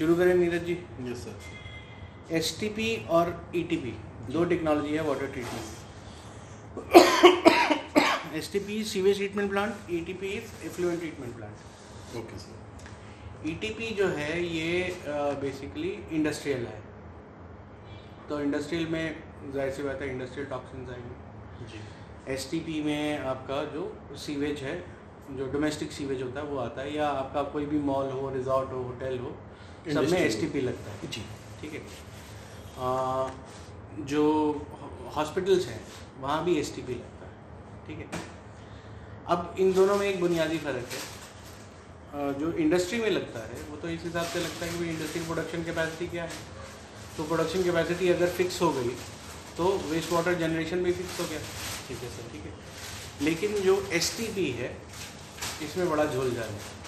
शुरू करें Neeraj ji. Yes sir S T P और ई टी पी दो टेक्नोलॉजी है water treatment S T P sewage treatment plant E T P is effluent treatment plant okay sir E T P जो है ये basically industrial है। तो industrial में ज़ाहिर सी बात है इंडस्ट्रियल टॉक्सिन्स आएँगे। जी। एस टी पी में आपका जो सीवेज है जो डोमेस्टिक सीवेज होता है वो आता है या आपका कोई भी मॉल हो रिजॉर्ट हो होटल हो सब में एस टी पी लगता है। जी। ठीक है। आ, जो हॉस्पिटल्स हैं वहाँ भी एसटीपी लगता है। ठीक है। अब इन दोनों में एक बुनियादी फ़र्क है। आ, जो इंडस्ट्री में लगता है वो तो इस हिसाब से लगता है कि भाई इंडस्ट्री प्रोडक्शन कैपेसिटी क्या है? तो प्रोडक्शन कैपेसिटी अगर फिक्स हो गई तो वेस्ट वाटर जनरेशन भी फिक्स हो गया। ठीक है सर ठीक है। लेकिन जो एसटीपी है इसमें बड़ा झोलझाल है।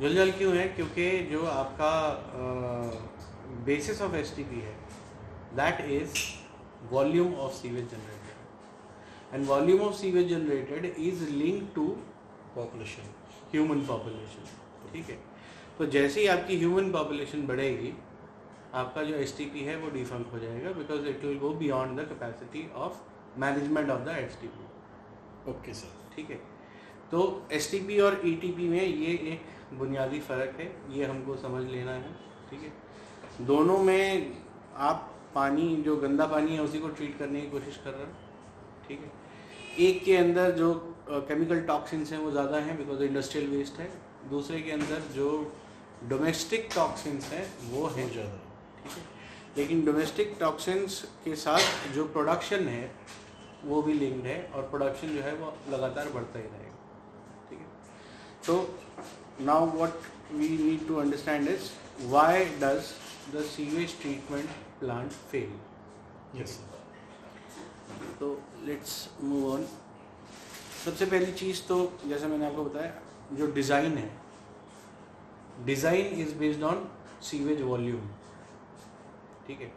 झोलझाल क्यों है? क्योंकि जो आपका बेसिस ऑफ़ एसटीपी है that is volume of sewage generated and volume of sewage generated is link to population human population ठीक है? तो जैसे ही आपकी ह्यूमन पॉपुलेशन बढ़ेगी आपका जो एसटीपी है वो डिफंक हो जाएगा because it will go beyond the capacity of management of the STP okay sir ठीक है? तो एसटीपी और ईटीपी में ये एक बुनियादी फ़र्क है ये हमको समझ लेना है ठीक है? दोनों में आप पानी जो गंदा पानी है उसी को ट्रीट करने की कोशिश कर रहे हैं ठीक है? एक के अंदर जो केमिकल टॉक्सिन्स हैं वो ज़्यादा हैं बिकॉज़ इंडस्ट्रियल वेस्ट है। दूसरे के अंदर जो डोमेस्टिक टॉक्सिन्स हैं वो हैं ज़्यादा ठीक है? लेकिन डोमेस्टिक टॉक्सिन्स के साथ जो प्रोडक्शन है वो भी लिंक्ड है और प्रोडक्शन जो है वो लगातार बढ़ता ही रहेगा। तो now what we need to understand is why does the sewage treatment plant fail yes तो लेट्स मूव ऑन सबसे पहली चीज़ तो जैसे मैंने आपको बताया जो डिज़ाइन है। Design is based on sewage volume ठीक है?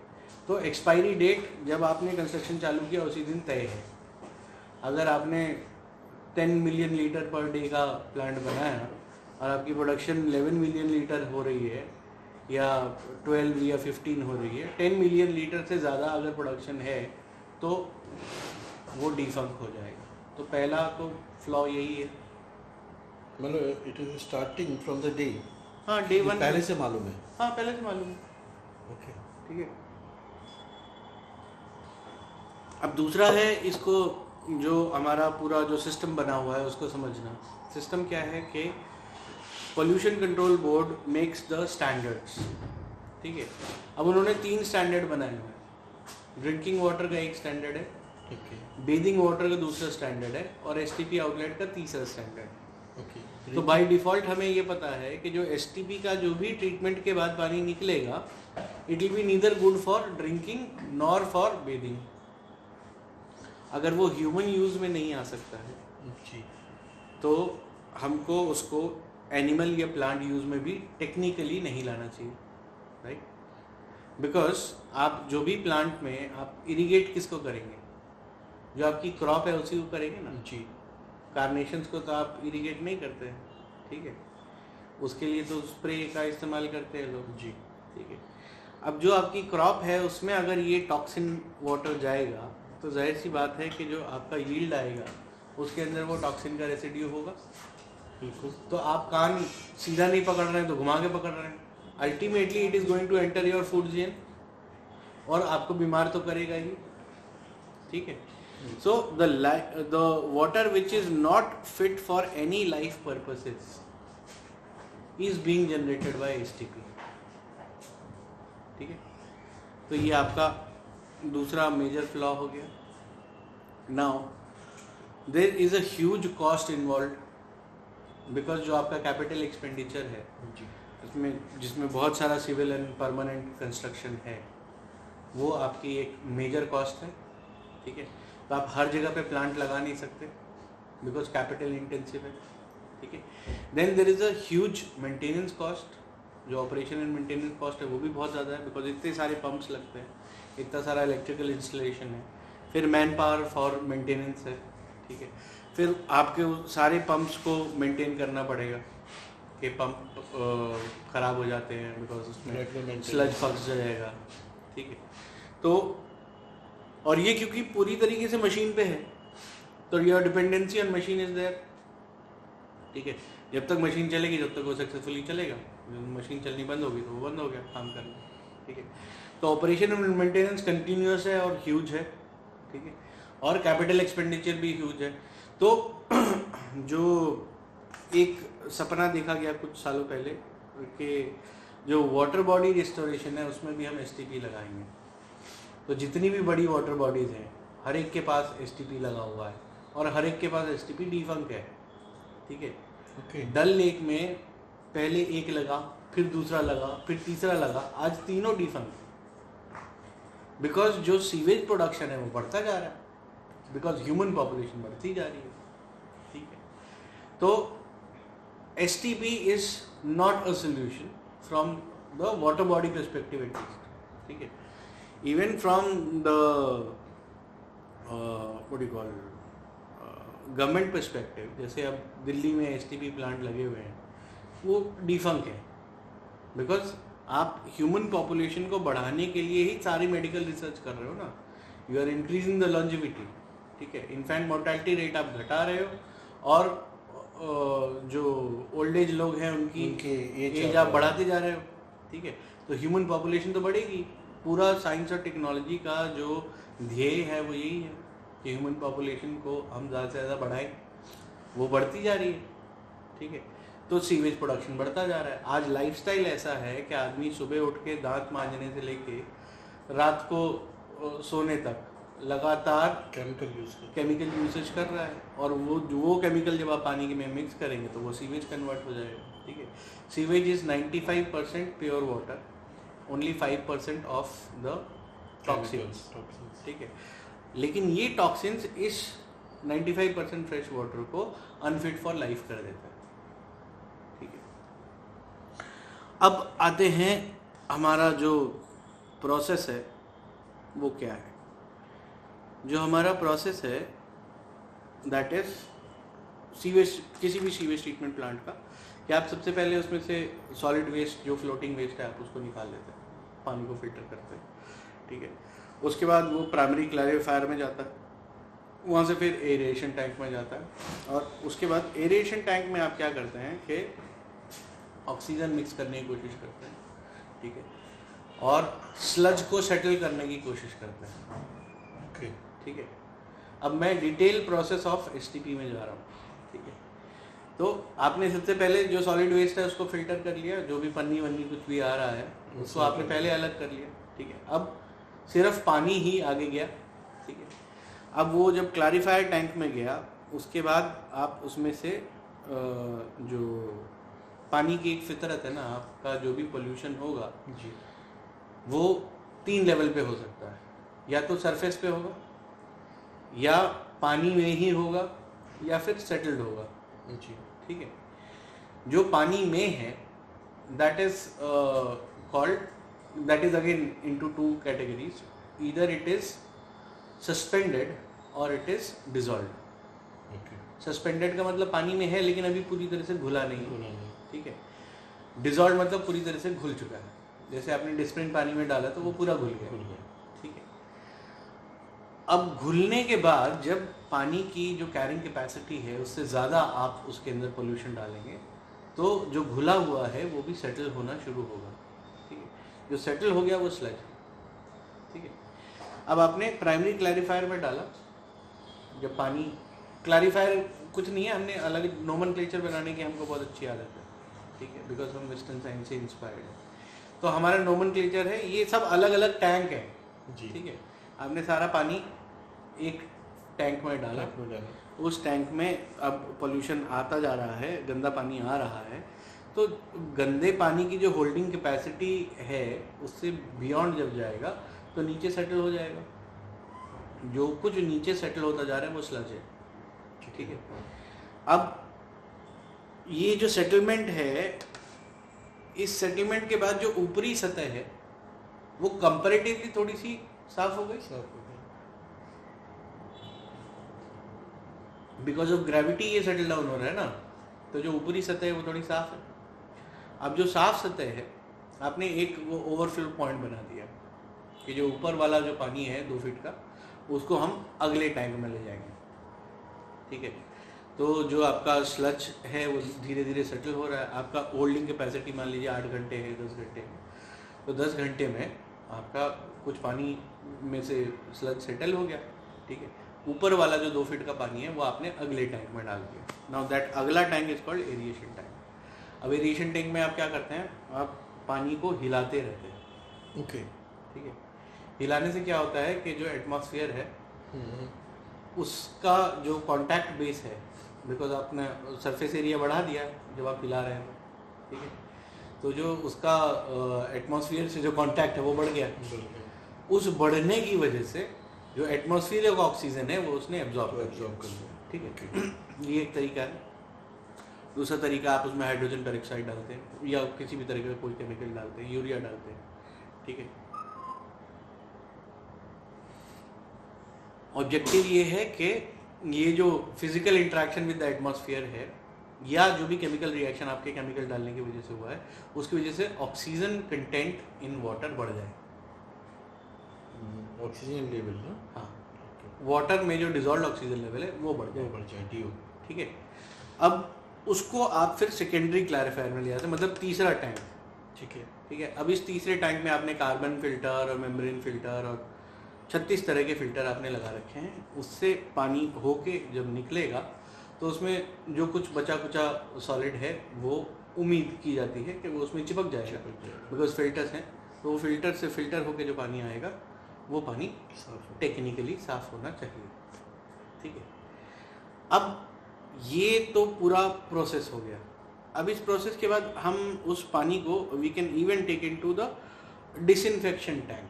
तो एक्सपायरी डेट जब आपने कंस्ट्रक्शन चालू किया उसी दिन तय है। अगर आपने 10 मिलियन लीटर पर डे का प्लांट बनाया और आपकी प्रोडक्शन 11 मिलियन लीटर हो रही है या 12 या 15 हो रही है। टेन मिलियन लीटर से ज़्यादा अगर प्रोडक्शन है तो वो डिफंक हो जाएगा। तो पहला तो फ्लॉ यही है। मतलब it is starting from the day हाँ डे वन पहले से मालूम है। हाँ पहले से मालूम है। ओके ठीक है। अब दूसरा है इसको जो हमारा पूरा जो सिस्टम बना हुआ है उसको समझना। सिस्टम क्या है कि pollution control board makes the standards ठीक है? अब उन्होंने तीन स्टैंडर्ड बनाए हुए हैं। ड्रिंकिंग वाटर का एक स्टैंडर्ड है। ठीक है। बेदिंग वाटर का दूसरा स्टैंडर्ड है। और एसटीपी आउटलेट का तीसरा स्टैंडर्ड है। ओके। तो बाय डिफ़ॉल्ट हमें ये पता है कि जो एसटीपी का जो भी ट्रीटमेंट के बाद पानी निकलेगा it will be neither good for drinking nor for bathing अगर वो ह्यूमन यूज़ में नहीं आ सकता है जी। तो हमको उसको एनिमल या प्लांट यूज़ में भी टेक्निकली नहीं लाना चाहिए राइट बिकॉज़ आप जो भी प्लांट में आप इरिगेट किसको करेंगे? जो आपकी क्रॉप है उसी को करेंगे ना? जी। कार्नेशंस को तो आप इरिगेट नहीं करते हैं ठीक है? उसके लिए तो स्प्रे का इस्तेमाल करते हैं लोग। जी। ठीक है। अब जो आपकी क्रॉप है उसमें अगर ये टॉक्सिन वाटर जाएगा तो ज़ाहिर सी बात है कि जो आपका यील्ड आएगा उसके अंदर वो टॉक्सिन का रेसिड्यू होगा। बिल्कुल। तो आप कान सीधा नहीं पकड़ रहे हैं तो घुमा के पकड़ रहे हैं। Ultimately it is going to enter your food chain और आपको बीमार तो करेगा ही। ठीक है? So the the water which is not fit for any life purposes is being generated by us ठीक है? तो ये आपका दूसरा मेजर फ्लॉ हो गया। Now there is a huge cost involve because जो आपका कैपिटल एक्सपेंडिचर है उसमें जिसमें बहुत सारा सिविल एंड परमानेंट कंस्ट्रक्शन है वो आपकी एक मेजर कॉस्ट है ठीक है? तो आप हर जगह पे प्लांट लगा नहीं सकते बिकॉज़ कैपिटल इंटेंसिव है ठीक है? Then there is a huge maintenance cost जो ऑपरेशन एंड मेंटेनेंस कॉस्ट है वो भी बहुत ज़्यादा है बिकॉज़ इतने सारे पंप्स लगते हैं इतना सारा इलेक्ट्रिकल इंस्टॉलेशन है। फिर मैन पावर फॉर मेंटेनेंस है ठीक है। फिर आपके सारे पंप्स को मेंटेन करना पड़ेगा कि पंप ख़राब हो जाते हैं बिकॉज़ उसमें स्लज फंस जाएगा ठीक है। तो और ये क्योंकि पूरी तरीके से मशीन पे है तो your dependency on machine is there ठीक है। जब तक मशीन चलेगी जब तक वो सक्सेसफुली चलेगा जब मशीन चलनी बंद होगी तो वो बंद हो गया काम करना ठीक है। तो ऑपरेशन एंड मेंटेनेंस कंटिन्यूस है और ह्यूज है। ठीक है? और कैपिटल एक्सपेंडिचर भी ह्यूज है। तो जो एक सपना देखा गया कुछ सालों पहले कि जो वाटर बॉडी रिस्टोरेशन है उसमें भी हम एसटीपी लगाएँगे। तो जितनी भी बड़ी वाटर बॉडीज़ हैं हर एक के पास एसटीपी लगा हुआ है और हर एक के पास एस टी डिफंक है। ठीक है? Okay. डल लेक में पहले एक लगा फिर दूसरा लगा फिर तीसरा लगा आज तीनों डिफंक बिकॉज़ जो सीवेज प्रोडक्शन है, वो बढ़ता जा रहा है। बिकॉज़ ह्यूमन पॉपुलेशन बढ़ती जा रही है। ठीक है? तो S T P is not a solution from the water body perspective at least ठीक है? Even from the what you call government perspective जैसे अब दिल्ली में एस टी पी प्लांट लगे हुए हैं, वो डिफंक है। बिकॉज़ आप ह्यूमन पॉपुलेशन को बढ़ाने के लिए ही सारी मेडिकल रिसर्च कर रहे हो ना। You are increasing the longevity ठीक है? इनफैक्ट मोर्टैलिटी रेट आप घटा रहे हो और जो ओल्ड एज लोग हैं उनकी एज आप बढ़ाते जा रहे हो ठीक है? तो ह्यूमन पॉपुलेशन तो बढ़ेगी। पूरा साइंस और टेक्नोलॉजी का जो ध्येय है वो यही है कि ह्यूमन पॉपुलेशन को हम ज़्यादा से ज़्यादा बढ़ाएँ। वो बढ़ती जा रही है ठीक है? तो सीवेज प्रोडक्शन बढ़ता जा रहा है। आज लाइफस्टाइल ऐसा है कि आदमी सुबह उठ के दांत मांजने से लेके रात को सोने तक लगातार केमिकल यूज़ कर केमिकल यूसेज कर रहा है और वो जो वो केमिकल जब आप पानी के में मिक्स करेंगे तो वो सीवेज कन्वर्ट हो जाएगा ठीक है? Sewage is 95 percent pure water only 5 percent of the toxins ठीक है? लेकिन ये टॉक्सिन्स इस 95 परसेंट फ्रेश वाटर को अनफिट फॉर लाइफ कर देता है ठीक है अब आते हैं, हमारा जो प्रोसेस है, वो क्या है? जो हमारा प्रोसेस है दैट इज़ सीवेज किसी भी सीवेज ट्रीटमेंट प्लांट का, कि आप सबसे पहले उसमें से सॉलिड वेस्ट जो फ्लोटिंग वेस्ट है, आप उसको निकाल लेते हैं, पानी को फ़िल्टर करते हैं, ठीक है? उसके बाद वो प्राइमरी क्लैरिफायर में जाता है, वहाँ से फिर एरिएशन टैंक में जाता है, और उसके बाद एरिएशन टैंक में आप क्या करते हैं कि ऑक्सीजन मिक्स करने की कोशिश करते हैं ठीक है? और स्लज को सेटल करने की कोशिश करते हैं। ओके ठीक है? अब मैं डिटेल प्रोसेस ऑफ़ एसटीपी में जा रहा हूँ ठीक है? तो आपने सबसे पहले जो सॉलिड वेस्ट है उसको फ़िल्टर कर लिया जो भी पन्नी वन्नी कुछ भी आ रहा है उसको आपने पहले अलग कर लिया ठीक है? अब सिर्फ़ पानी ही आगे गया ठीक है? अब वो जब क्लारीफायर टैंक में गया उसके बाद आप उसमें से जो पानी की एक फितरत है ना आपका जो भी पोल्यूशन होगा जी। वो तीन लेवल पे हो सकता है। या तो सरफेस पे होगा या पानी में ही होगा या फिर सेटल्ड होगा। जी। ठीक है? जो पानी में है that is called that is again into two categories either it is suspended और इट इज़ डिजॉल्व सस्पेंडेड का मतलब पानी में है लेकिन अभी पूरी तरह से घुला नहीं नहीं ठीक है? डिजॉल्व मतलब पूरी तरह से घुल चुका है। जैसे आपने डिस्प्रिन पानी में डाला तो वो पूरा घुल गया। ठीक है? अब घुलने के बाद जब पानी की जो कैरिंग कैपेसिटी है उससे ज़्यादा आप उसके अंदर पोल्यूशन डालेंगे तो जो घुला हुआ है वो भी सेटल होना शुरू होगा। ठीक है? जो सेटल हो गया वो स्लज ठीक है? अब आपने प्राइमरी क्लैरिफायर में डाला। जब पानी क्लैरिफायर कुछ नहीं है हमने अलग नोमन बनाने की हमको बहुत अच्छी आदत है। ठीक है? बिकॉज़ हम वेस्टर्न साइंस से इंस्पायर्ड है। तो हमारा नोमन है ये सब अलग अलग टैंक है। जी। ठीक है? आपने सारा पानी एक टैंक में डाला। लाख में डाला। उस टैंक में अब पोल्यूशन आता जा रहा है गंदा पानी आ रहा है। तो गंदे पानी की जो होल्डिंग कैपेसिटी है उससे बियॉन्ड जब जाएगा तो नीचे सेटल हो जाएगा। जो कुछ नीचे सेटल होता जा रहा है वो स्लज है। ठीक है? अब ये जो सेटलमेंट है इस सेटलमेंट के बाद जो ऊपरी सतह है वो कंपैरेटिवली थोड़ी सी साफ़ हो गई? साफ़ हो गई। बिकॉज़ ऑफ़ ग्रेविटी ये सेटल डाउन हो रहा है ना तो जो ऊपरी सतह है वो थोड़ी साफ़ है। अब जो साफ़ सतह है आपने एक वो ओवरफ्लो पॉइंट बना दिया कि जो ऊपर वाला जो पानी है दो फीट का उसको हम अगले टैंक में ले जाएँगे। ठीक है? तो जो आपका स्लच है वो धीरे धीरे सेटल हो रहा है। आपका ओल्डिंग कैपेसिटी मान लीजिए आठ घंटे है दस घंटे है। तो दस घंटे में आपका कुछ पानी में से स्लच सेटल हो गया ठीक है। ऊपर वाला जो दो फीट का पानी है वो आपने अगले टैंक में डाल दिया। नाउ दैट अगला tank is called aeration tank अब एरिएशन टैंक में आप क्या करते हैं? आप पानी को हिलाते रहते हैं। Okay. ठीक है? हिलाने से क्या होता है कि जो एटमॉस्फेयर है Hmm. उसका जो कॉन्टैक्ट बेस है बिकॉज़ आपने सरफेस एरिया बढ़ा दिया है जब आप हिला रहे हैं ठीक है? तो जो उसका एटमॉस्फेयर से जो कांटेक्ट है वो बढ़ गया। उस बढ़ने की वजह से जो एटमॉस्फेयर का ऑक्सीजन है वो उसने एब्जॉर्ब कर एब्जॉर्ब कर लिया ठीक है? ये एक तरीका है। दूसरा तरीका आप उसमें हाइड्रोजन पेरोक्साइड डालते हैं या किसी भी तरीके का कोई केमिकल डालते हैं यूरिया डालते हैं। ठीक है? ऑब्जेक्टिव ये है कि ये जो physical interaction with the atmosphere है या जो भी केमिकल रिएक्शन आपके केमिकल डालने की वजह से हुआ है उसकी वजह से ऑक्सीजन कंटेंट इन वाटर बढ़ जाए। ऑक्सीजन लेवल ना? हाँ। वाटर में जो डिजॉल्व ऑक्सीजन लेवल है वो बढ़ जाए। बढ़ जाए डीओ ठीक है? अब उसको आप फिर सेकेंडरी क्लैरिफायर में ले जाते हैं मतलब तीसरा टैंक ठीक है। ठीक है? अब इस तीसरे टैंक में आपने कार्बन फ़िल्टर और मेम्ब्रेन फ़िल्टर और छत्तीस तरह के फ़िल्टर आपने लगा रखे हैं। उससे पानी हो के जब निकलेगा तो उसमें जो कुछ बचा कुचा सॉलिड है वो उम्मीद की जाती है कि वो उसमें चिपक जाएगा। बिकॉज़ फिल्टर्स हैं तो वो फ़िल्टर से फ़िल्टर होके जो पानी आएगा वो पानी साफ़ टेक्निकली साफ़ होना चाहिए। ठीक है? अब ये तो पूरा प्रोसेस हो गया। अब इस प्रोसेस के बाद हम उस पानी को we can even take into the disinfection tank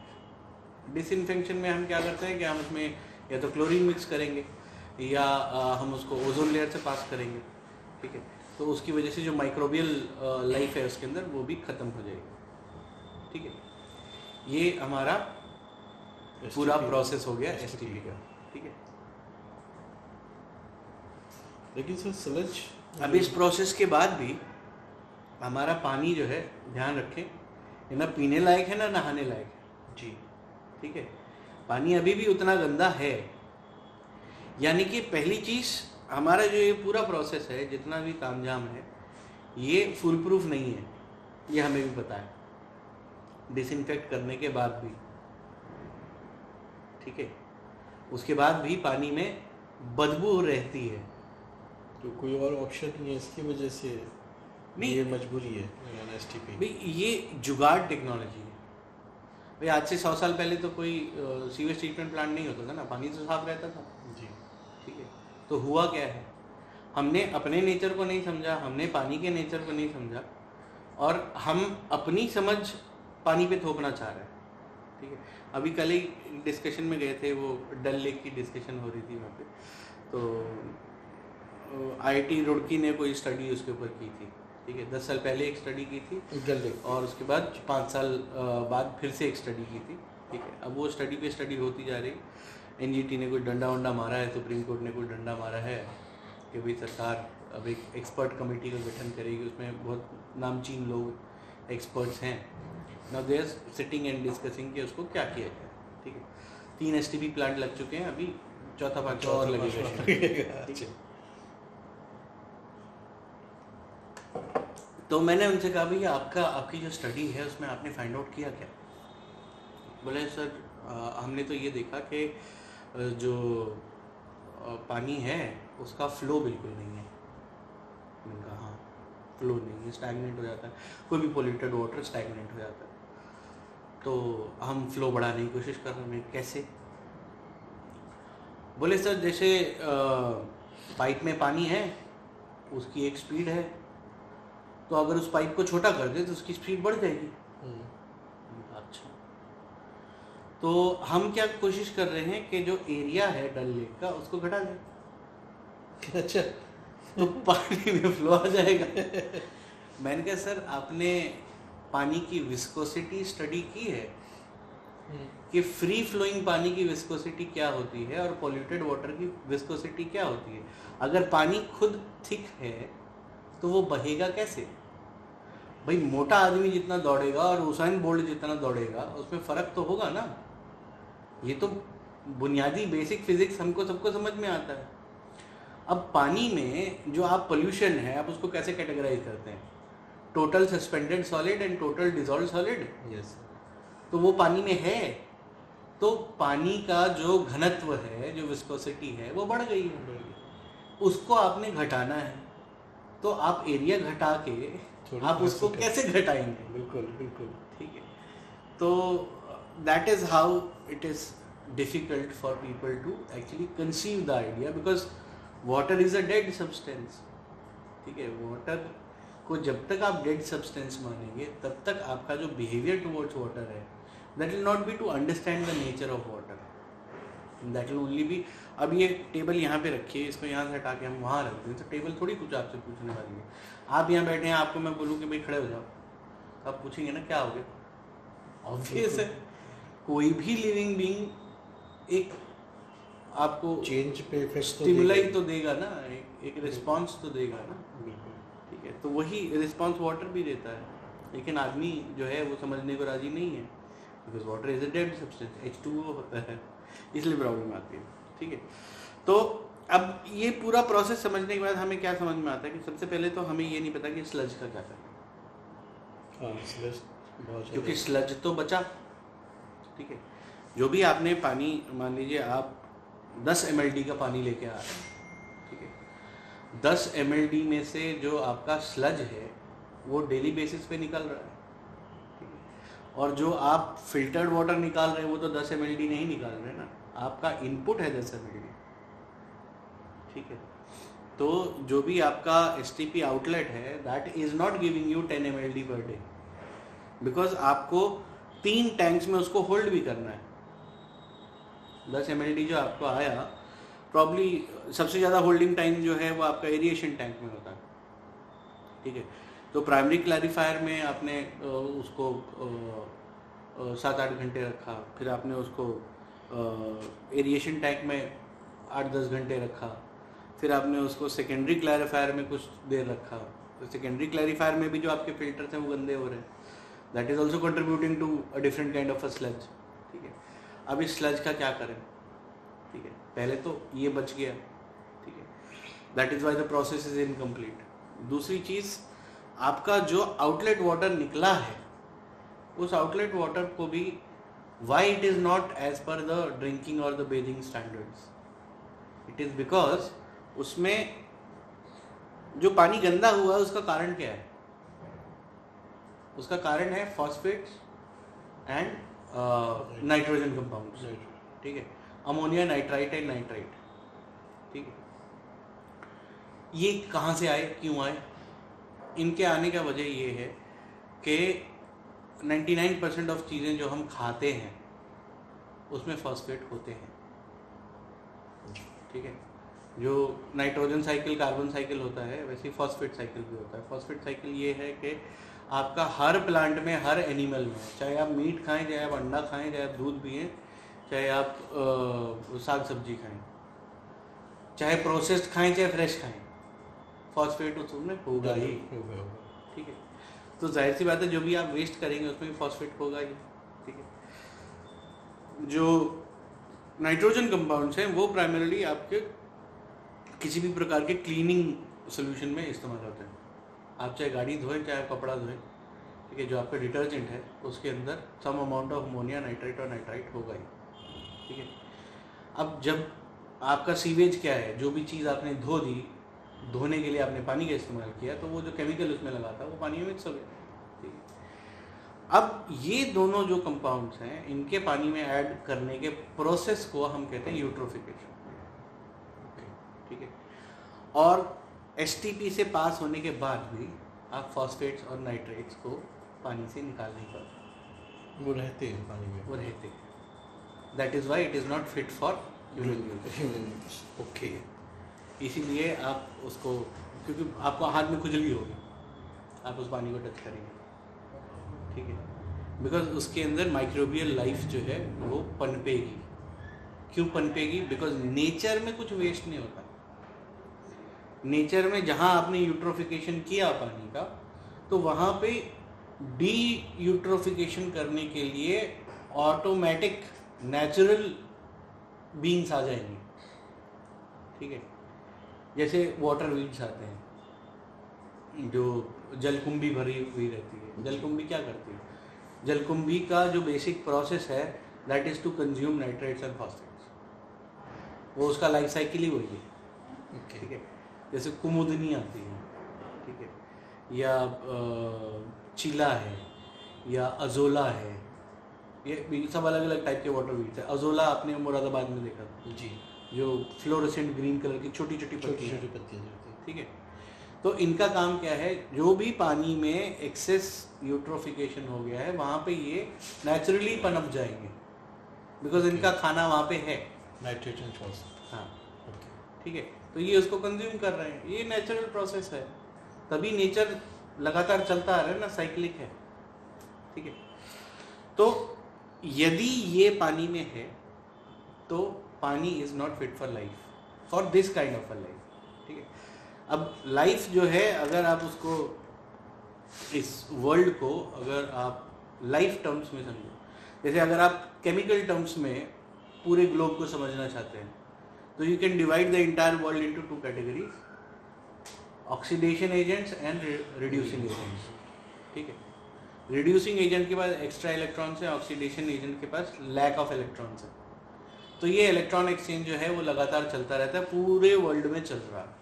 disinfection में हम क्या करते हैं कि हम उसमें या तो क्लोरीन मिक्स करेंगे या हम उसको ओजोन लेयर से पास करेंगे ठीक है? तो उसकी वजह से जो माइक्रोबियल लाइफ है उसके अंदर वो भी ख़त्म हो जाएगी ठीक है? ये हमारा पूरा प्रोसेस हो गया एस का। ठीक है? लेकिन सर सलज अब इस प्रोसेस के बाद भी हमारा पानी जो है ध्यान रखें ना पीने लायक है ना नहाने लायक है? जी। ठीक है? पानी अभी भी उतना गंदा है। यानी कि पहली चीज़ हमारा जो ये पूरा प्रोसेस है जितना भी तामझाम है ये फुल प्रूफ नहीं है। ये हमें भी पता है। डिसइंफेक्ट करने के बाद भी। ठीक है? उसके बाद भी पानी में बदबू रहती है। तो कोई और ऑप्शन नहीं है इसकी वजह से नहीं। ये मजबूरी है एस टी पी ये जुगाड़ टेक्नोलॉजी है। भाई आज से सौ साल पहले तो कोई सीवेज ट्रीटमेंट प्लांट नहीं होता था ना पानी तो साफ़ रहता था। जी। ठीक है तो हुआ क्या है? हमने अपने नेचर को नहीं समझा हमने पानी के नेचर को नहीं समझा और हम अपनी समझ पानी पे थोपना चाह रहे हैं। ठीक है अभी कल ही डिस्कशन में गए थे वो डल लेक की डिस्कशन हो रही थी वहाँ पे। तो आईआईटी रुड़की ने कोई स्टडी उसके ऊपर की थी। ठीक है दस साल पहले एक स्टडी की थी और उसके बाद पाँच साल बाद फिर से एक स्टडी की थी ठीक है। अब वो स्टडी पे स्टडी होती जा रही। एनजीटी ने कोई डंडा वंडा मारा है सुप्रीम कोर्ट ने कोई डंडा मारा है कि भाई सरकार अब एक एक्सपर्ट कमेटी का गठन करेगी उसमें बहुत नामचीन लोग एक्सपर्ट्स हैं। Now they are sitting and discussing कि उसको क्या किया जाए ठीक है। तीन एसटीपी प्लांट लग चुके हैं अभी चौथा पाँचवा और लगेगा ठीक है। तो मैंने उनसे कहा, भैया, आपका, आपकी जो स्टडी है, उसमें आपने फाइंड आउट किया क्या? बोले, सर हमने तो ये देखा कि जो पानी है, उसका फ्लो बिल्कुल नहीं है। मैंने कहा हाँ फ्लो नहीं है स्टैगनेंट हो जाता है। कोई भी पोल्यूटेड वाटर स्टैगनेंट हो जाता है। तो हम फ्लो बढ़ाने की कोशिश कर रहे हैं, कैसे? बोले, सर, जैसे पाइप में पानी है, उसकी एक स्पीड है तो अगर उस पाइप को छोटा कर दे तो उसकी स्पीड बढ़ जाएगी। अच्छा। तो हम क्या कोशिश कर रहे हैं कि जो एरिया है डल लेक का उसको घटा दें। अच्छा। तो पानी में फ्लो आ जाएगा। मैंने कहा सर आपने पानी की विस्कोसिटी स्टडी की है कि फ्री फ्लोइंग पानी की विस्कोसिटी क्या होती है और पोल्यूटेड वाटर की विस्कोसिटी क्या होती है? अगर पानी खुद थिक है तो वो बहेगा कैसे? भाई मोटा आदमी जितना दौड़ेगा और उसाइन बोल्ट जितना दौड़ेगा उसमें फ़र्क तो होगा ना। ये तो बुनियादी बेसिक फिजिक्स हमको सबको समझ में आता है। अब पानी में जो आप पोल्यूशन है आप उसको कैसे कैटेगराइज करते हैं? Total suspended solid and total dissolve solid yes तो वो पानी में है। तो पानी का जो घनत्व है जो विस्कोसिटी है वो बढ़ गई है। उसको आपने घटाना है। तो आप एरिया घटा के आप उसको कैसे घटाएँगे? बिल्कुल बिल्कुल ठीक है। तो that is how it is difficult for people to actually conceive the idea because water is a dead substance ठीक है। वाटर को जब तक आप डेड सब्सटेंस मानेंगे तब तक आपका जो बिहेवियर टुवर्ड्स वाटर है that will not be to understand the nature of water that will only be अब ये टेबल यहाँ पे रखिए इसको यहाँ से हटा के हम वहाँ रख दें। तो टेबल थोड़ी कुछ आपसे पूछने वाली है। आप यहाँ बैठे हैं आपको मैं बोलूँ कि भाई खड़े हो जाओ। तो आप पूछेंगे ना क्या हो गया? ऑब्वियस है। कोई भी लिविंग बीइंग एक आपको चेंज पे तो स्टिमुलाई देगा। तो देगा ना एक एक रिस्पांस तो देगा ना। ठीक है तो वही रिस्पॉन्स वाटर भी देता है। लेकिन आदमी जो है वो समझने को राज़ी नहीं है। Because water is a dead substance H two होता है। इसलिए प्रॉब्लम आती है। ठीक है? तो अब ये पूरा प्रोसेस समझने के बाद हमें क्या समझ में आता है कि सबसे पहले तो हमें ये नहीं पता कि स्लज का क्या करना हाँ स्लज क्योंकि स्लज तो बचा। ठीक है? जो भी आपने पानी मान लीजिए आप 10 एम का पानी लेके आ रहे हैं। ठीक है? 10 एम में से जो आपका स्लज है वो डेली बेसिस पे निकल रहा है। और जो आप फिल्टर्ड वाटर निकाल रहे हैं, वो तो 10 एम नहीं निकाल रहे ना। आपका इनपुट है 10 एम ठीक है? तो जो भी आपका एसटीपी आउटलेट है that is not giving you ten M per day because आपको तीन टैंक्स में उसको होल्ड भी करना है। दस एम जो आपको आया प्रॉब्ली सबसे ज़्यादा होल्डिंग टाइम जो है, वो आपका एरिएशन टैंक में होता है। ठीक है? तो प्राइमरी क्लैरिफायर में आपने उसको सात आठ घंटे रखा, फिर आपने उसको एरिएशन टैंक में आठ दस घंटे रखा, फिर आपने उसको सेकेंडरी क्लैरिफायर में कुछ देर रखा। तो सेकेंडरी क्लैरिफायर में भी जो आपके फिल्टर्स हैं वो गंदे हो रहे हैं। That is also contributing to a different kind of a sludge ठीक है? अब इस स्लज का क्या करें? ठीक है, पहले तो ये बच गया, ठीक है। That is why the process is incomplete दूसरी चीज़ आपका जो आउटलेट वाटर निकला है, उस आउटलेट वाटर को भी why it is not as per the drinking और the bathing standards it is because उसमें जो पानी गंदा हुआ है, उसका कारण क्या है? उसका कारण है फॉस्फेट्स एंड नाइट्रोजन कंपाउंड ठीक है? अमोनिया नाइट्राइट एंड नाइट्राइट ठीक है? ये कहाँ से आए? क्यों आए? इनके आने का वजह ये है कि 99 परसेंट ऑफ़ चीज़ें जो हम खाते हैं, उसमें फॉस्फेट होते हैं। ठीक है? जो नाइट्रोजन साइकिल कार्बन साइकिल होता है, वैसे ही फॉस्फेट साइकिल भी होता है। फॉस्फेट साइकिल ये है कि आपका हर प्लांट में, हर एनिमल में, चाहे आप मीट खाएँ, चाहे आप अंडा खाएँ, चाहे आप दूध पिएँ, चाहे आप साग सब्ज़ी खाएँ, चाहे प्रोसेस्ड खाएँ, चाहे फ्रेश खाएँ फॉस्फेट उसमें होगा ही। होगा होगा। ठीक है। तो ज़ाहिर सी बात है जो भी आप वेस्ट करेंगे उसमें भी फॉस्फेट होगा ही। ठीक है। जो नाइट्रोजन कंपाउंड्स हैं वो प्राइमरली आपके किसी भी प्रकार के क्लीनिंग सोल्यूशन में इस्तेमाल होते हैं। आप चाहे गाड़ी धोएँ चाहे आप कपड़ा धोएँ ठीक है जो आपका डिटर्जेंट है उसके अंदर some amount of ammonia nitrite और नाइट्राइट होगा ही। ठीक है। अब जब आपका सीवेज क्या है जो भी चीज़ आपने धो दी धोने के लिए आपने पानी का इस्तेमाल किया तो वो जो केमिकल उसमें लगा था वो पानी में मिक्स हो गया। ठीक है। अब ये दोनों जो कंपाउंड्स हैं इनके पानी में ऐड करने के प्रोसेस को हम कहते हैं यूट्रोफिकेशन ठीक है। और एसटीपी से पास होने के बाद भी आप फॉस्फेट्स और नाइट्रेट्स को पानी से निकाल नहीं पाते। वो रहते हैं पानी में। वो रहते हैं। That is why it is not fit for human. Okay इसीलिए आप उसको, क्योंकि आपको हाथ में खुजली होगी। आप उस पानी को टच करेंगे। ठीक है? बिकॉज़ उसके अंदर माइक्रोबियल लाइफ जो है, वो पनपेगी। क्यों पनपेगी? बिकॉज़ नेचर में कुछ वेस्ट नहीं होता। नेचर में जहाँ आपने यूट्रोफिकेशन किया पानी का तो वहाँ पे डी यूट्रोफिकेशन करने के लिए ऑटोमेटिक नेचुरल बींग्स आ जाएँगे। ठीक है? जैसे वाटर वीड्स आते हैं जो जलकुंभी भरी हुई रहती है। जलकुंभी क्या करती है? जलकुंभी का जो बेसिक प्रोसेस है that is to consume nitrates and phosphates वो उसका लाइफ साइकिल ही वही है। ठीक है? जैसे कुमुदनी आती है ठीक है? या चीला है या अजोला है ये सब अलग अलग टाइप के वाटर वीड्स है। अजोला आपने मुरादाबाद में देखा। था जी। जो फ्लोरोसेंट ग्रीन कलर की छोटी छोटी छोटी छोटी पत्तियाँ हैं। ठीक है? तो इनका काम क्या है? जो भी पानी में एक्सेस यूट्रोफिकेशन हो गया है वहाँ पे ये नेचुरली पनप जाएँगे। बिकॉज़ इनका खाना वहाँ पे है। नाइट्रोजन हाँ। ठीक है? तो ये उसको कंज्यूम कर रहे हैं। ये नेचुरल प्रोसेस है। तभी नेचर लगातार चलता आ रहा है ना साइक्लिक है। ठीक है? तो यदि ये पानी में है तो पानी is not fit for life for this kind of a life ठीक है? अब लाइफ जो है, अगर आप उसको, इस वर्ल्ड को अगर आप लाइफ टर्म्स में समझो। जैसे अगर आप केमिकल टर्म्स में पूरे ग्लोब को समझना चाहते हैं तो you can divide the entire world into two categories oxidation agents and reducing agents ठीक है? रिड्यूसिंग एजेंट के पास एक्स्ट्रा इलेक्ट्रॉन्स है ऑक्सीडेशन एजेंट के पास लैक ऑफ़ इलेक्ट्रॉन्स है। तो ये इलेक्ट्रॉन एक्सचेंज जो है वो लगातार चलता रहता है पूरे वर्ल्ड में चल रहा है।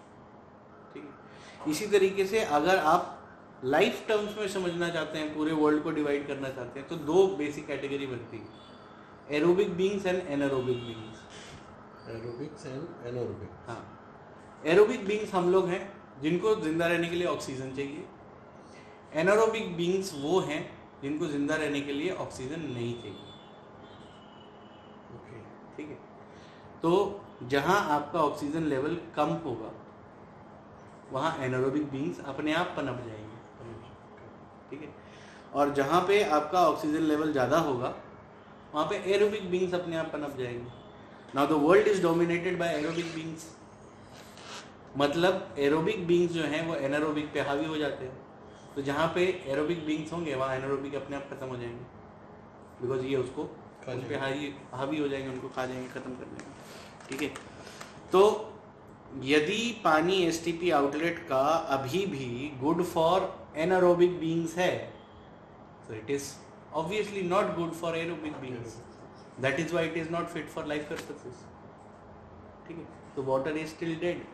ठीक है? इसी तरीके से अगर आप लाइफ टर्म्स में समझना चाहते हैं पूरे वर्ल्ड को डिवाइड करना चाहते हैं तो दो बेसिक कैटेगरी बनती है। Aerobic beings and anaerobic beings aerobics and anaerobic हाँ। एरोबिक बींग्स हम लोग हैं जिनको ज़िंदा रहने के लिए ऑक्सीजन चाहिए। एनारोबिक बींग्स वो हैं जिनको ज़िंदा रहने के लिए ऑक्सीजन नहीं चाहिए। ठीक है? तो जहाँ आपका ऑक्सीजन लेवल कम होगा, वहाँ एनारोबिक बींग्स अपने आप पनप जाएँगे। ठीक है? और जहाँ पे आपका ऑक्सीजन लेवल ज़्यादा होगा, वहाँ पे एरोबिक बींग्स अपने आप पनप जाएँगे। Now the world is dominated by aerobic beings मतलब एरोबिक बींग्स जो हैं, वो एनारोबिक पे हावी हो जाते हैं। तो जहाँ पे एरोबिक बींग्स होंगे, वहाँ एनारोबिक अपने आप खत्म हो जाएँगे। बिकॉज़ ये उसको उन पे जाएँगे। हावी हावी हो जाएँगे, उनको खा जाएँगे, खत्म कर देंगे। ठीक है? तो यदि पानी एसटीपी आउटलेट का अभी भी गुड फॉर एनारोबिक बींग्स है तो it is obviously not good for aerobic beings. That is why it is not fit for life purposes. ठीक है? तो वाटर इज़ स्टिल डेड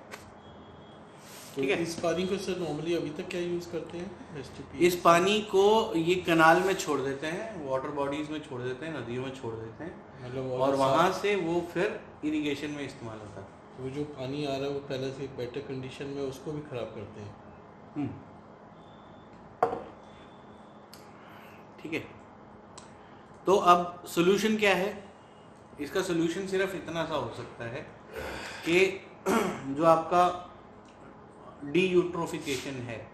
ठीक है। इस पानी को सर नॉर्मली अभी तक क्या यूज़ करते हैं? इस पानी को ये कनाल में छोड़ देते हैं वाटर बॉडीज में छोड़ देते हैं नदियों में छोड़ देते हैं। मतलब और वहाँ से वो फिर इरिगेशन में इस्तेमाल होता है। वो जो पानी आ रहा है वो पहले से बेटर कंडीशन में उसको भी खराब करते हैं। हम्म। ठीक है। तो अब सोल्यूशन क्या है? इसका सोल्यूशन सिर्फ़ इतना सा हो सकता है कि जो आपका डी यूट्रोफिकेशन है।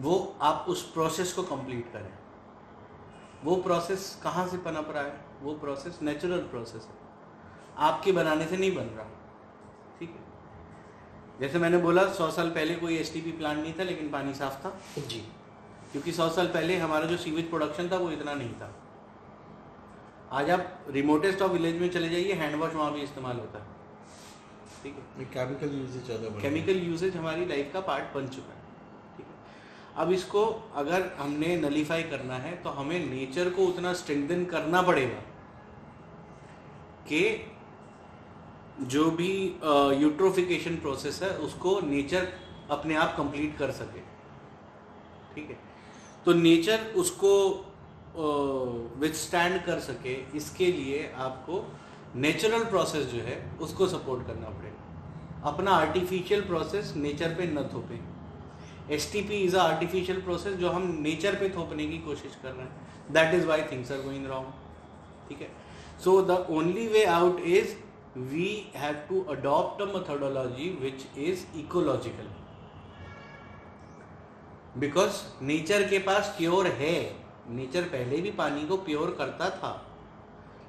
वो आप उस प्रोसेस को कंप्लीट करें। वो प्रोसेस कहाँ से पनप रहा है? वो प्रोसेस नेचुरल प्रोसेस है। आपके बनाने से नहीं बन रहा। ठीक है? जैसे मैंने बोला सौ साल पहले कोई एसटीपी प्लांट नहीं था लेकिन पानी साफ़ था। जी। क्योंकि सौ साल पहले हमारा जो सीवेज प्रोडक्शन था वो इतना नहीं था। आज आप रिमोटेस्ट ऑफ़ विलेज में चले जाइए हैंड वॉश वहाँ भी इस्तेमाल होता है। ठीक है? केमिकल यूजेज ज़्यादा केमिकल यूजेज हमारी लाइफ का पार्ट बन चुका है ठीक है? अब इसको अगर हमने नलीफाई करना है तो हमें नेचर को उतना स्ट्रेंथन करना पड़ेगा कि जो भी यूट्रोफिकेशन प्रोसेस है उसको नेचर अपने आप कंप्लीट कर सके ठीक है? तो नेचर उसको विथस्टैंड कर सके इसके लिए आपको नेचुरल प्रोसेस जो है उसको सपोर्ट करना पड़ेगा। अपना आर्टिफिशियल प्रोसेस नेचर पे न थोपें। S T P is a artificial process जो हम नेचर पे थोपने की कोशिश कर रहे हैं। That is why things are going wrong ठीक है? So the only way out is we have to adopt a methodology which is ecological because nature के पास प्योर है। नेचर पहले भी पानी को प्योर करता था।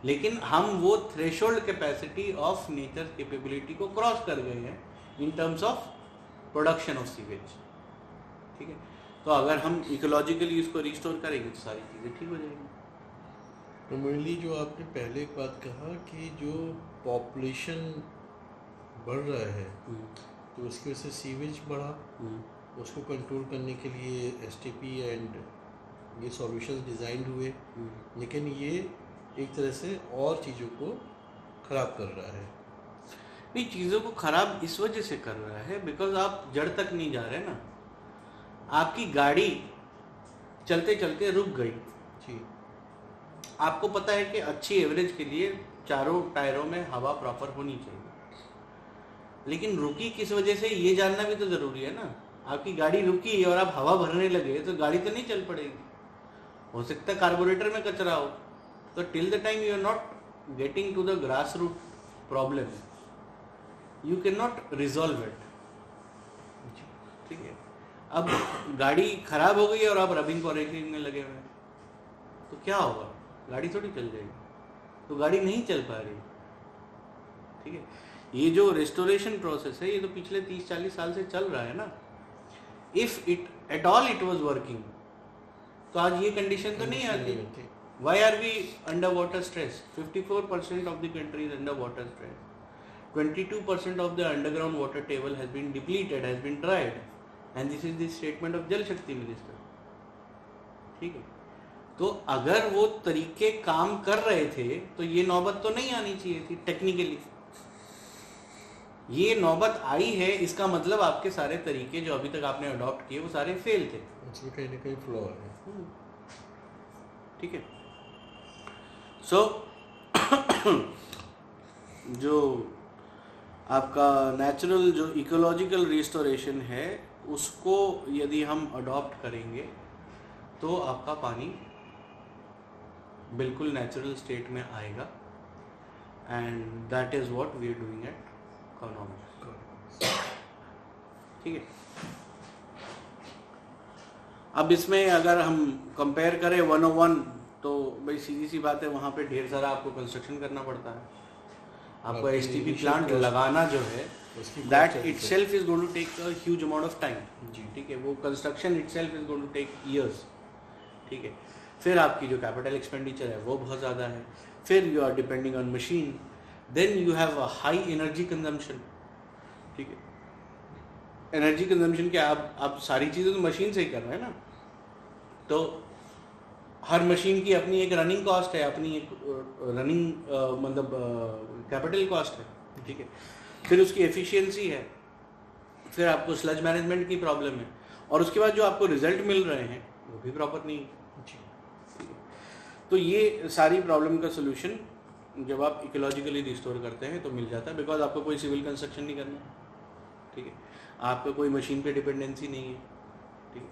लेकिन हम वो threshold capacity of nature capability को क्रॉस कर गए हैं in terms of production of sewage ठीक है? तो अगर हम इकोलॉजिकली उसको रिस्टोर करेंगे तो सारी चीज़ें ठीक हो जाएँगी। तो मेनली जो आपने पहले एक बात कहा कि जो पॉपुलेशन बढ़ रहा है तो उसकी वजह से सीवेज बढ़ा। हम्म, उसको कंट्रोल करने के लिए एसटीपी एंड ये सॉल्यूशंस डिज़ाइन हुए। हम्म। लेकिन ये एक तरह से और चीज़ों को ख़राब कर रहा है। नहीं चीज़ों को खराब इस वजह से कर रहा है बिकॉज़ आप जड़ तक नहीं जा रहे ना। आपकी गाड़ी चलते चलते रुक गई। जी। आपको पता है कि अच्छी एवरेज के लिए चारों टायरों में हवा प्रॉपर होनी चाहिए। लेकिन रुकी किस वजह से ये जानना भी तो ज़रूरी है ना। आपकी गाड़ी रुकी और आप हवा भरने लगे तो गाड़ी तो नहीं चल पड़ेगी। हो सकता है कार्बोरेटर में कचरा हो। तो till the time you are not getting to the grass root problem you can not resolve it ठीक है? अब गाड़ी खराब हो गई और आप रबिंग पॉलिशिंग में लगे हुए हैं। तो क्या होगा? गाड़ी थोड़ी चल जाएगी। तो गाड़ी नहीं चल पा रही। ठीक है? ये जो रेस्टोरेशन प्रोसेस है, ये तो पिछले 30-40 साल से चल रहा है ना। If it at all it was working तो आज ये कंडीशन तो नहीं आती। Why are we under water stress 54% of the country is under water stress 22% of the underground water table has been depleted has been dried and this is the statement of jal shakti minister ठीक है तो अगर वो तरीके काम कर रहे थे तो ये नौबत तो नहीं आनी चाहिए थी टेक्निकली ये नौबत आई है इसका मतलब आपके सारे तरीके जो अभी तक आपने अडॉप्ट किए वो सारे फेल थे कहीं ना कहीं फ्लॉ है ठीक है सो जो आपका नेचुरल जो इकोलॉजिकल रिस्टोरेशन है, उसको यदि हम अडॉप्ट करेंगे तो आपका पानी बिल्कुल नेचुरल स्टेट में आएगा। And that is what we are doing at economics ठीक है? अब इसमें अगर हम कंपेयर करें वन ओ वन तो भाई सीधी सी बात है वहाँ पे ढेर सारा आपको कंस्ट्रक्शन करना पड़ता है। आपको एस टी पी प्लांट लगाना जो है that itself is going to take a huge amount of time जी। ठीक है वो construction itself is going to take years ठीक है फिर आपकी जो कैपिटल एक्सपेंडिचर है वो बहुत ज़्यादा है। फिर you are depending on machine then you have a high energy consumption ठीक है एनर्जी कंजम्पशन क्या आप आप सारी चीज़ें तो मशीन से ही कर रहे हैं ना। तो हर मशीन की अपनी एक रनिंग कॉस्ट है अपनी एक रनिंग मतलब कैपिटल कॉस्ट है ठीक है? फिर उसकी एफिशिएंसी है फिर आपको स्लज मैनेजमेंट की प्रॉब्लम है और उसके बाद जो आपको रिज़ल्ट मिल रहे हैं वो भी प्रॉपर नहीं है। तो ये सारी प्रॉब्लम का सोल्यूशन जब आप इकोलॉजिकली रिस्टोर करते हैं तो मिल जाता है बिकॉज़ आपको कोई सिविल कंस्ट्रक्शन नहीं करना ठीक है? आपका कोई मशीन पे डिपेंडेंसी नहीं है ठीक है?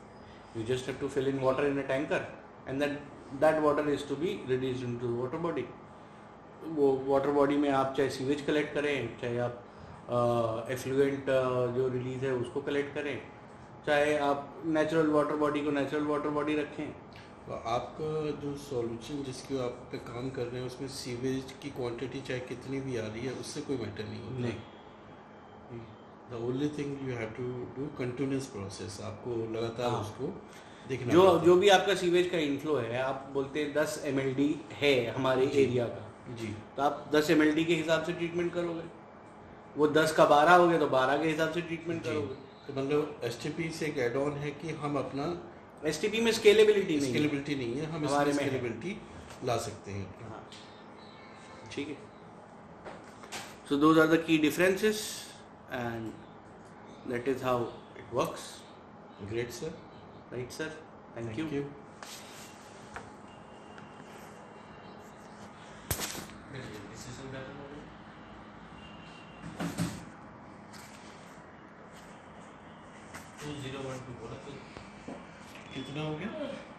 You just have to fill in water in a tanker and that that water is to be reduce into water body वो वाटर बॉडी में आप चाहे सीवेज कलेक्ट करें चाहे आप एफ्लुएंट जो रिलीज़ है उसको कलेक्ट करें। चाहे आप नेचुरल वाटर बॉडी को नेचुरल वाटर बॉडी रखें। तो आपका जो सॉल्यूशन जिसके आप पे काम कर रहे हैं उसमें सीवेज की क्वांटिटी चाहे कितनी भी आ रही है उससे कोई मैटर नहीं होता। नहीं। The only thing you have to do continuous process आपको लगातार हाँ। उसको जो जो भी आपका सीवेज का इनफ्लो है आप बोलते हैं दस एमएलडी है हमारे एरिया का। जी। तो आप दस एमएलडी के हिसाब से ट्रीटमेंट करोगे। वो दस का बारह हो गया तो बारह के हिसाब से ट्रीटमेंट करोगे। तो मतलब एसटीपी से एक एड ऑन है कि हम अपना एसटीपी में स्केलेबिलिटी नहीं स्केलेबिलिटी नहीं है हम हमारे में। स्केलेबिलिटी ला सकते हैं। हाँ। ठीक है। So those are the key differences and that is how it works great sir right sir thank you कितना हो गया?